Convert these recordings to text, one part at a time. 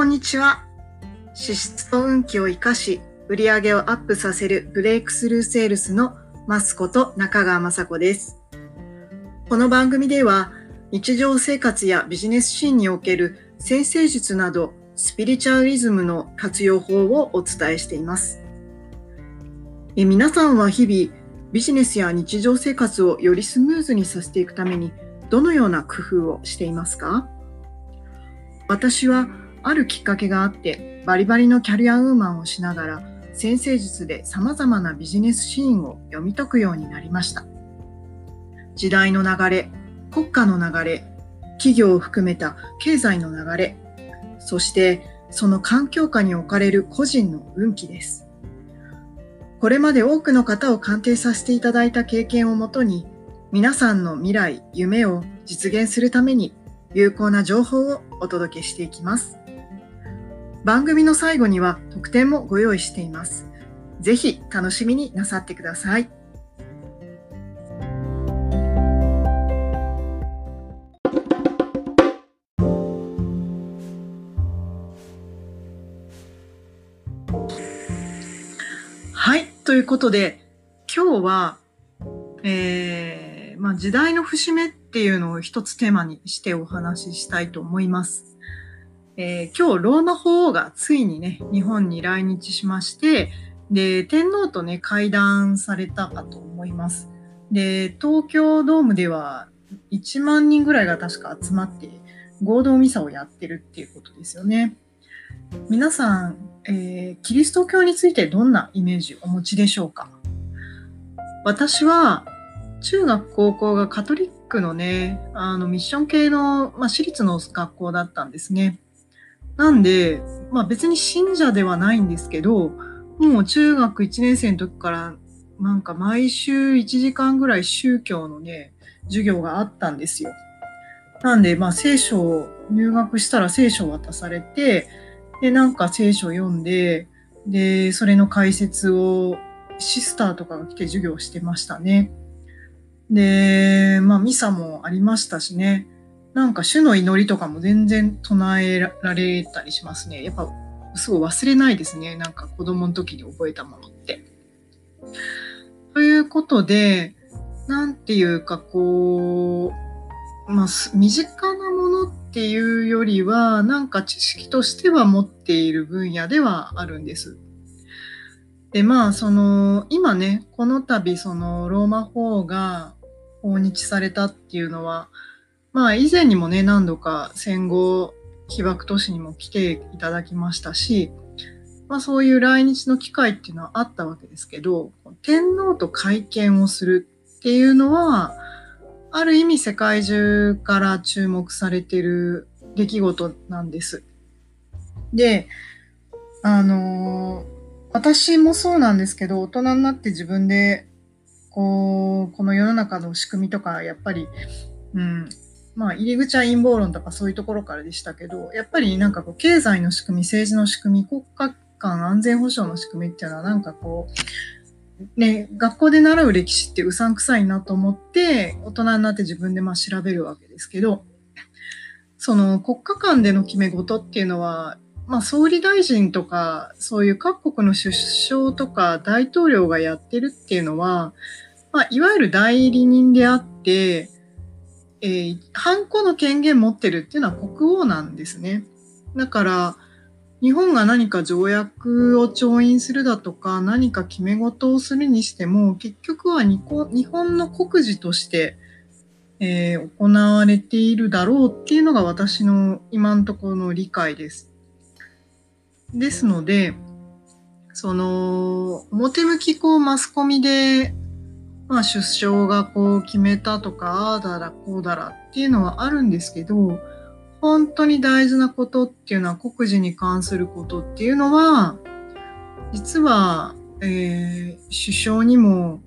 こんにちは。支出と運気を生かし、売り上げをアップさせるブレイクスルーセールスのマスコと中川雅子です。この番組では、日常生活やビジネスシーンにおける先生術などスピリチュアリズムの活用法をお伝えしています。え皆さんは日々ビジネスや日常生活をよりスムーズにさせていくためにどのような工夫をしていますか？私はあるきっかけがあってバリバリのキャリアウーマンをしながら先生術で様々なビジネスシーンを読み解くようになりました。時代の流れ国家の流れ企業を含めた経済の流れそしてその環境下に置かれる個人の運気です。これまで多くの方を鑑定させていただいた経験をもとに皆さんの未来夢を実現するために有効な情報をお届けしていきます。番組の最後には特典もご用意しています。ぜひ楽しみになさってください。はい、ということで今日は、えーまあ、時代の節目っていうのを一つテーマにしてお話ししたいと思います。えー、今日ローマ法王がついにね日本に来日しましてで天皇とね会談されたかと思います。で東京ドームでは1万人ぐらいが確か集まって合同ミサをやってるっていうことですよね。皆さん、えー、キリスト教についてどんなイメージお持ちでしょうか？私は中学高校がカトリックのねあのミッション系の、まあ、私立の学校だったんですね。なんで、まあ別に信者ではないんですけど、もう中学1年生の時からなんか毎週1時間ぐらい宗教のね、授業があったんですよ。なんで、まあ聖書を入学したら聖書を渡されて、で、なんか聖書を読んで、で、それの解説をシスターとかが来て授業してましたね。で、まあミサもありましたしね。なんか主の祈りとかも全然唱えられたりしますね。やっぱすごい忘れないですね。なんか子供の時に覚えたものって。ということで、なんていうかこう、まあ、身近なものっていうよりは、なんか知識としては持っている分野ではあるんです。で、まあ、その、今ね、この度、その、ローマ法が訪日されたっていうのは、まあ以前にもね、何度か戦後被爆都市にも来ていただきましたし、まあそういう来日の機会っていうのはあったわけですけど、天皇と会見をするっていうのは、ある意味世界中から注目されている出来事なんです。で、あの私もそうなんですけど、大人になって自分で、こう、この世の中の仕組みとか、やっぱり、うん、まあ、入り口は陰謀論とかそういうところからでしたけど、やっぱりなんかこう、経済の仕組み、政治の仕組み、国家間安全保障の仕組みっていうのはなんかこう、ね、学校で習う歴史ってうさんくさいなと思って、大人になって自分でまあ調べるわけですけど、その国家間での決め事っていうのは、まあ、総理大臣とか、そういう各国の首相とか大統領がやってるっていうのは、まあ、いわゆる代理人であって、えー、ハンコの権限持ってるっていうのは国王なんですね。だから、日本が何か条約を調印するだとか、何か決め事をするにしても、結局は日本の国事として、えー、行われているだろうっていうのが私の今のところの理解です。ですので、その、表向きこうマスコミでまあ、出生がこう決めたとか、ああだらこうだらっていうのはあるんですけど、本当に大事なことっていうのは、国事に関することっていうのは、実は、えー、首相にも、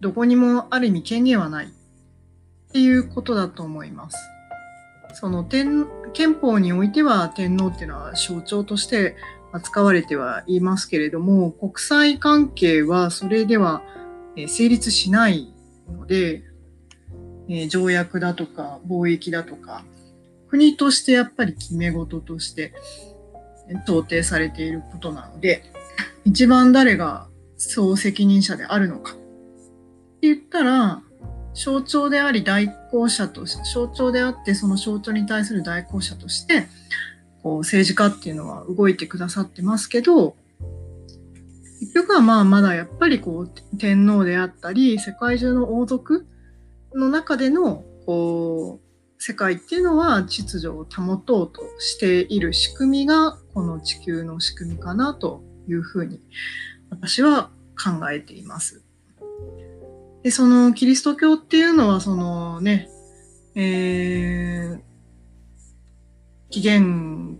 どこにもある意味権限はないっていうことだと思います。その天憲法においては天皇っていうのは象徴として扱われてはいますけれども、国際関係はそれではえ成立しないので、え条約だとか貿易だとか、国としてやっぱり決め事として、到底されていることなので、一番誰が総責任者であるのか。って言ったら、象徴であり代行者とし、象徴であってその象徴に対する代行者として、こう政治家っていうのは動いてくださってますけど、結局はまあまだやっぱりこう天皇であったり、世界中の王族の中でのこう世界っていうのは秩序を保とうとしている仕組みがこの地球の仕組みかなというふうに私は考えています。で、そのキリスト教っていうのはそのね、えー、紀元、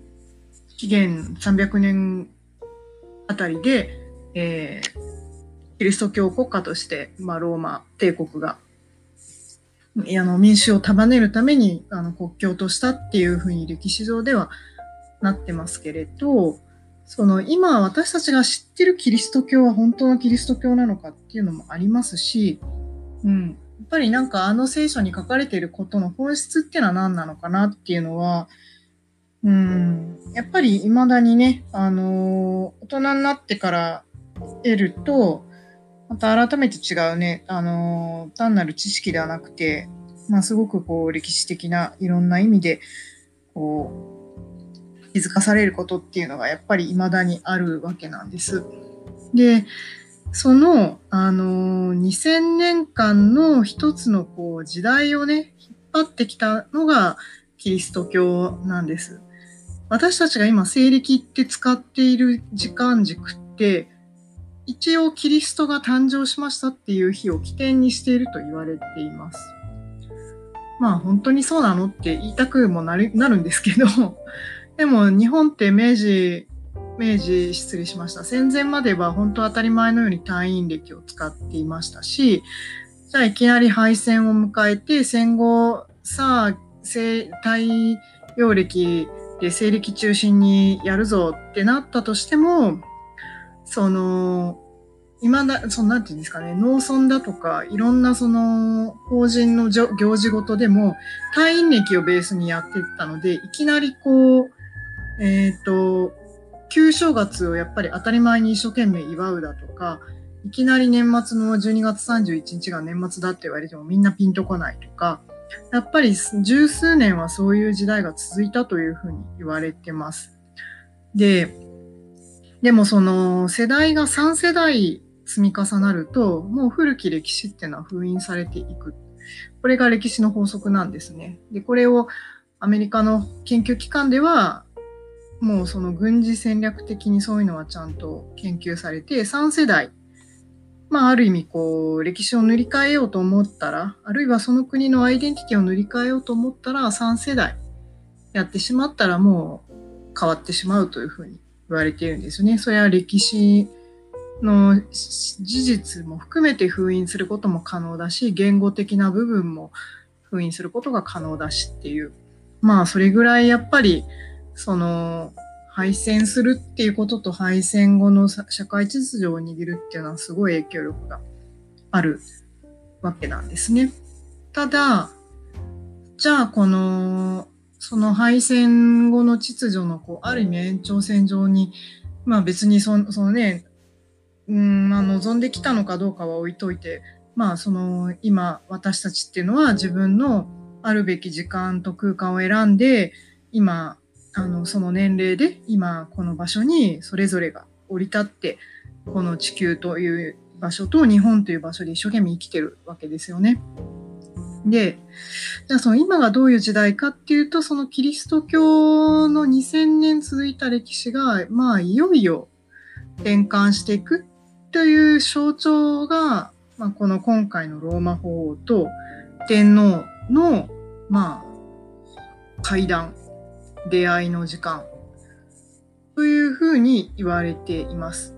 紀元300年あたりで、えー、キリスト教国家として、まあ、ローマ帝国があの民衆を束ねるためにあの国境としたっていうふうに歴史上ではなってますけれど、その今私たちが知ってるキリスト教は本当のキリスト教なのかっていうのもありますし、うん、やっぱりなんかあの聖書に書かれていることの本質っていうのは何なのかなっていうのは、うん、やっぱり未だにね、あのー、大人になってから得ると、また改めて違うね、あの、単なる知識ではなくて、まあ、すごくこう歴史的ないろんな意味でこう気づかされることっていうのがやっぱり未だにあるわけなんです。で、その、あの、2000年間の一つのこう時代をね、引っ張ってきたのがキリスト教なんです。私たちが今、西暦って使っている時間軸って、一応キリストが誕生しましたっていう日を起点にしていると言われています。まあ本当にそうなのって言いたくもなるなるんですけど、でも日本って明治、明治失礼しました。戦前までは本当当たり前のように退院歴を使っていましたし、じゃあいきなり敗戦を迎えて戦後、さあ、太陽暦で西暦中心にやるぞってなったとしても、その、今だ、その、なんていうんですかね、農村だとか、いろんなその、法人の行事ごとでも、退院歴をベースにやってたので、いきなりこう、えっ、ー、と、旧正月をやっぱり当たり前に一生懸命祝うだとか、いきなり年末の12月31日が年末だって言われてもみんなピンとこないとか、やっぱり十数年はそういう時代が続いたというふうに言われてます。で、でもその世代が3世代積み重なると、もう古き歴史っていうのは封印されていく。これが歴史の法則なんですね。で、これをアメリカの研究機関では、もうその軍事戦略的にそういうのはちゃんと研究されて、3世代、まあある意味こう歴史を塗り替えようと思ったら、あるいはその国のアイデンティティを塗り替えようと思ったら、3世代やってしまったらもう変わってしまうというふうに言われているんですよね。それは歴史の事実も含めて封印することも可能だし、言語的な部分も封印することが可能だしっていう。まあ、それぐらいやっぱり、その、敗戦するっていうことと敗戦後の社会秩序を握るっていうのはすごい影響力があるわけなんですね。ただ、じゃあこのその敗戦後の秩序のこうある意味延長線上に、まあ別にそそのね、うんまあ、望んできたのかどうかは置いといて、まあその今私たちっていうのは自分のあるべき時間と空間を選んで、今、あのその年齢で今この場所にそれぞれが降り立って、この地球という場所と日本という場所で一生懸命生きてるわけですよね。で、じゃあその今がどういう時代かっていうと、そのキリスト教の2000年続いた歴史が、まあいよいよ転換していくという象徴が、まあ、この今回のローマ法王と天皇の、まあ、会談、出会いの時間というふうに言われています。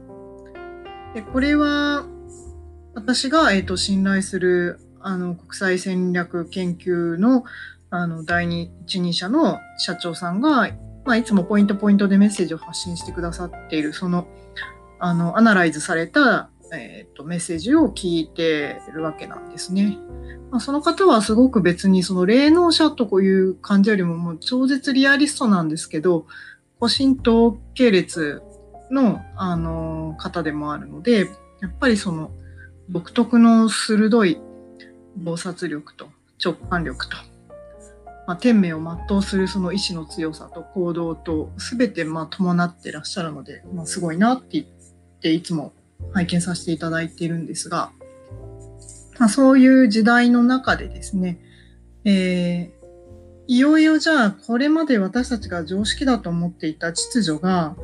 でこれは私が、えーと信頼するあの国際戦略研究のあの第二一人者の社長さんが、まあ、いつもポイントポイントでメッセージを発信してくださっているそのあのアナライズされた、えーと、メッセージを聞いてるわけなんですね。まあ、その方はすごく別にその霊能者という感じよりももう超絶リアリストなんですけど古神道系列の、あの方でもあるので、やっぱりその独特の鋭い洞察力と直感力と、まあ、天命を全うするその意志の強さと行動と全てま伴ってらっしゃるので、まあ、すごいなってっていつも拝見させていただいているんですが、まあ、そういう時代の中でですね、えー、いよいよじゃあこれまで私たちが常識だと思っていた秩序が、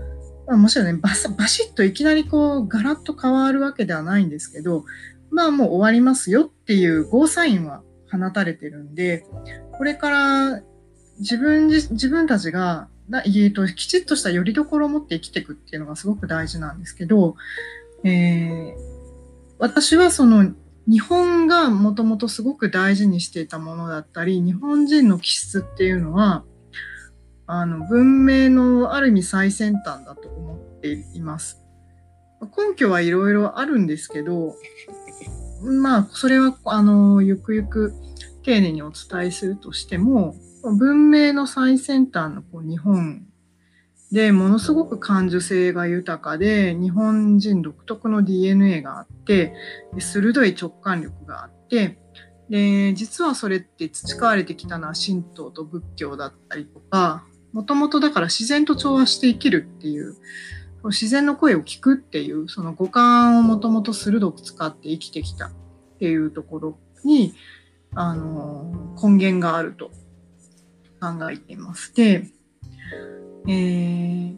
まあ、もちろんねババシッといきなりこうガラッと変わるわけではないんですけどまあもう終わりますよっていうゴーサインは放たれてるんでこれから自分自分たちがえっと、きちっとした拠り所を持って生きていくっていうのがすごく大事なんですけど、えー、私はその日本がもともとすごく大事にしていたものだったり、日本人の気質っていうのは、あの、文明のある意味最先端だと思っています。根拠はいろいろあるんですけど、まあ、それは、あの、ゆくゆく丁寧にお伝えするとしても、文明の最先端のこう日本で、ものすごく感受性が豊かで、日本人独特の DNA があって、鋭い直感力があって、で、実はそれって培われてきたのは神道と仏教だったりとか、もともとだから自然と調和して生きるっていう、自然の声を聞くっていう、その五感をもともと鋭く使って生きてきたっていうところに、あの、根源があると。考えています。で、えー、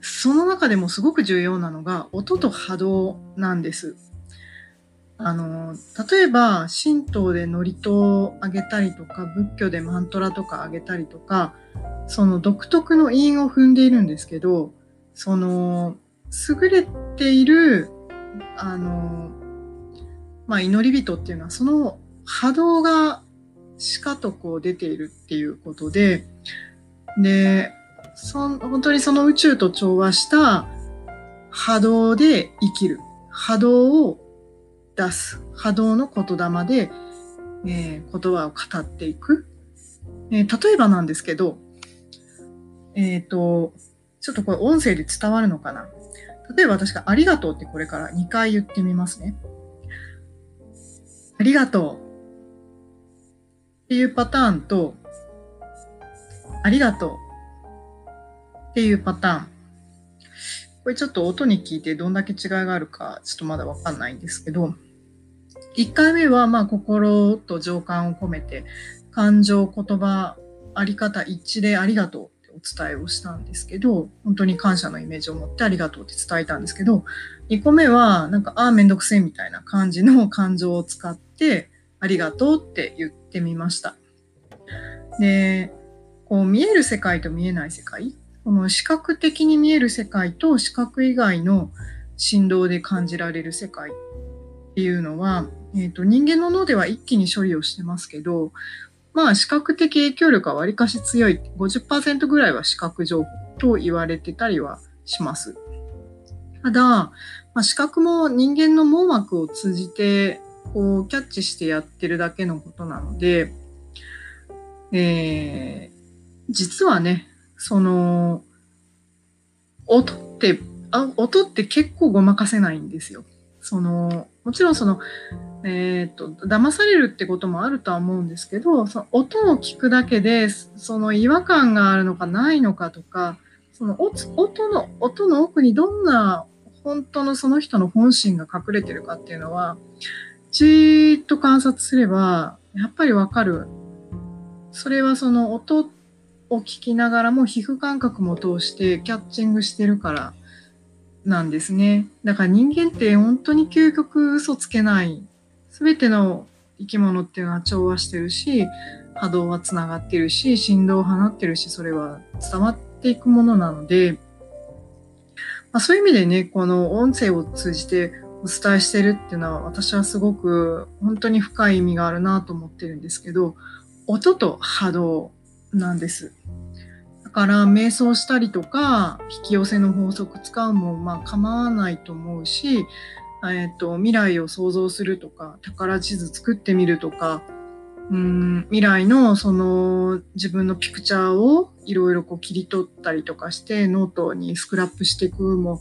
その中でもすごく重要なのが音と波動なんです。あの、例えば、神道で祝詞をあげたりとか、仏教でマントラとかあげたりとか、その独特の韻を踏んでいるんですけど、その、優れている、あの、まあ、祈り人っていうのは、その波動がしかとこう出ているっていうことで、で、そ本当にその宇宙と調和した波動で生きる。波動を出す。波動の言霊で、えー、言葉を語っていく。えー、例えばなんですけど、えっ、ー、と、ちょっとこれ音声で伝わるのかな例えば私がありがとうってこれから2回言ってみますね。ありがとうっていうパターンと、ありがとうっていうパターン。これちょっと音に聞いてどんだけ違いがあるかちょっとまだわかんないんですけど、1回目はまあ心と情感を込めて感情、言葉、あり方一致でありがとうってお伝えをしたんですけど、本当に感謝のイメージを持ってありがとうって伝えたんですけど、2個目はなんか、ああ、めんどくせえみたいな感じの感情を使ってありがとうって言ってみました。で、こう見える世界と見えない世界この視覚的に見える世界と視覚以外の振動で感じられる世界っていうのは、えーと、人間の脳では一気に処理をしてますけど、まあ視覚的影響力はわりかし強い。50%ぐらいは視覚情報と言われてたりはします。ただ、まあ、視覚も人間の網膜を通じてこうキャッチしてやってるだけのことなので、えー、実はね、その、音って、あ音って結構ごまかせないんですよ。その、もちろんその、えっ、ー、と、騙されるってこともあるとは思うんですけど、その音を聞くだけで、その違和感があるのかないのかとか、その音の、音の奥にどんな本当のその人の本心が隠れてるかっていうのは、じーっと観察すれば、やっぱりわかる。それはその音を聞きながらも皮膚感覚も通してキャッチングしてるからなんですね。だから人間って本当に究極嘘つけない。すべての生き物っていうのは調和してるし、波動はつながってるし、振動を放ってるし、それは伝わっていくものなので、まあ、そういう意味でね、この音声を通じてお伝えしてるっていうのは私はすごく本当に深い意味があるなと思ってるんですけど、音と波動なんです。だから瞑想したりとか引き寄せの法則使うもまあ構わないと思うし、えーと、未来を想像するとか宝地図作ってみるとかうん未来のその自分のピクチャーをいろいろこう切り取ったりとかしてノートにスクラップしていくも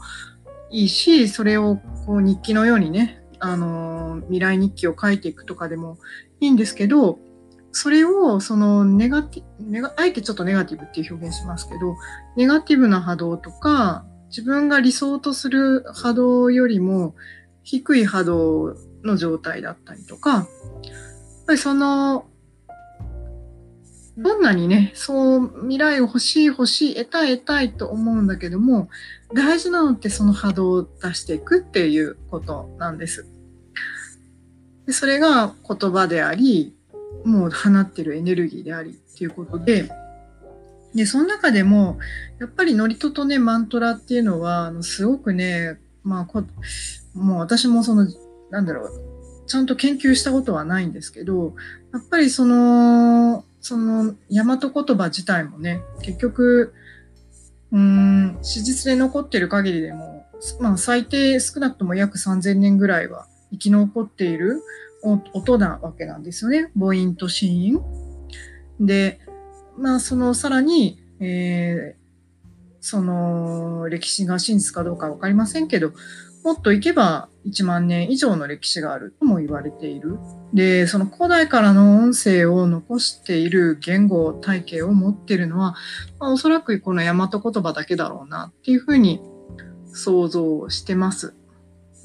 いいし、それをこう日記のようにね、あの未来日記を書いていくとかでもいいんですけど、それをそのネガティネガ、あえてちょっとネガティブっていう表現しますけど、ネガティブな波動とか、自分が理想とする波動よりも低い波動の状態だったりとか、やっぱりその、どんなにね、そう未来を欲しい欲しい、得たい得たいと思うんだけども、大事なのってその波動を出していくっていうことなんです。でそれが言葉であり、もう放ってるエネルギーでありっていうことで、で、その中でも、やっぱりノリトとね、マントラっていうのは、あのすごくね、まあこ、もう私もその、なんだろう、ちゃんと研究したことはないんですけど、やっぱりその、その、大和言葉自体もね、結局、うん、史実で残ってる限りでも、まあ最低少なくとも約3000年ぐらいは生き残っている音なわけなんですよね。母音と子音。で、まあそのさらに、えー、その歴史が真実かどうかわかりませんけど、もっといけば1万年以上の歴史があるとも言われている。で、その古代からの音声を残している言語体系を持っているのは、まあ、おそらくこの大和言葉だけだろうなっていうふうに想像してます。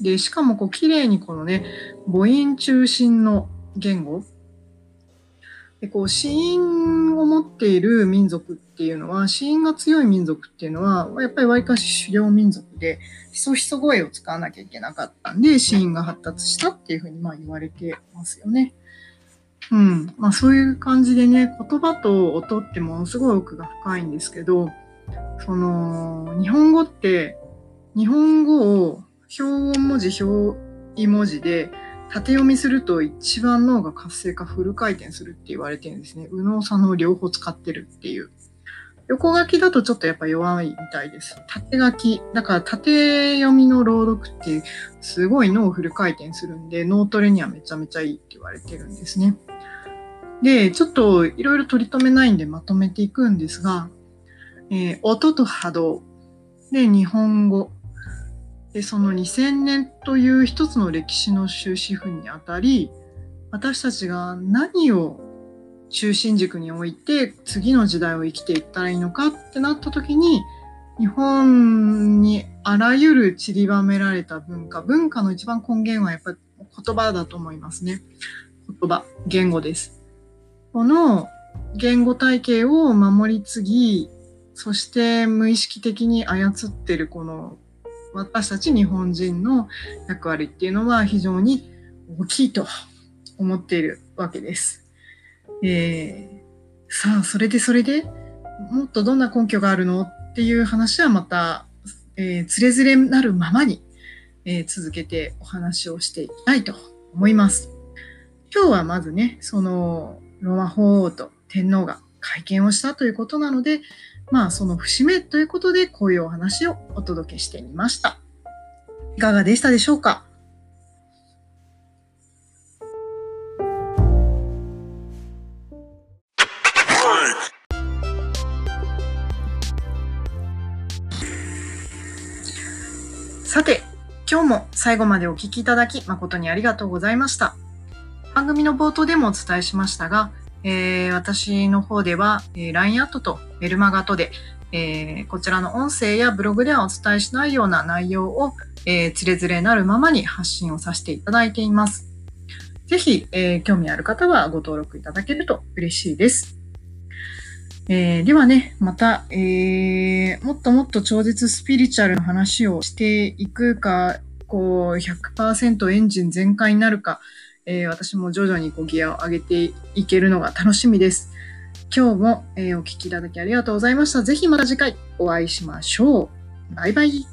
で、しかもこう綺麗にこのね、母音中心の言語でこう死因を持っている民族っていうのは死因が強い民族っていうのはやっぱりわりかし狩猟民族でひそひそ声を使わなきゃいけなかったんで死因が発達したっていうふうにまあ言われてますよね。うん。まあそういう感じでね、言葉と音ってものすごい奥が深いんですけど、その、日本語って、日本語を表音文字、表意文字で縦読みすると一番脳が活性化フル回転するって言われてるんですね。右脳左脳両方使ってるっていう。横書きだとちょっとやっぱ弱いみたいです。縦書き。だから縦読みの朗読ってすごい脳フル回転するんで、脳トレにはめちゃめちゃいいって言われてるんですね。で、ちょっといろいろ取り留めないんでまとめていくんですが、えー、音と波動。で、日本語。でその2000年という一つの歴史の終止符にあたり私たちが何を中心軸に置いて次の時代を生きていったらいいのかってなった時に日本にあらゆる散りばめられた文化文化の一番根源はやっぱり言葉だと思いますね。言葉言語です。この言語体系を守り継ぎそして無意識的に操ってるこの私たち日本人の役割っていうのは非常に大きいと思っているわけです。えー、さあ、それでそれでもっとどんな根拠があるのっていう話はまた、えー、つれづれなるままに、えー、続けてお話をしていきたいと思います。今日はまずね、そのロマ法王と天皇が会見をしたということなので、まあその節目ということでこういうお話をお届けしてみました。いかがでしたでしょうか？さて、今日も最後までお聴きいただき誠にありがとうございました。番組の冒頭でもお伝えしましたが、えー、私の方では、えー、LINE アットとメルマガとで、えー、こちらの音声やブログではお伝えしないような内容を、えー、つれづれなるままに発信をさせていただいています。ぜひ、えー、興味ある方はご登録いただけると嬉しいです。えー、ではね、また、えー、もっともっと超絶スピリチュアルの話をしていくか、こう、100%エンジン全開になるか、えー、私も徐々にこうギアを上げていけるのが楽しみです。今日も、えー、お聴きいただきありがとうございました。ぜひまた次回お会いしましょう。バイバイ。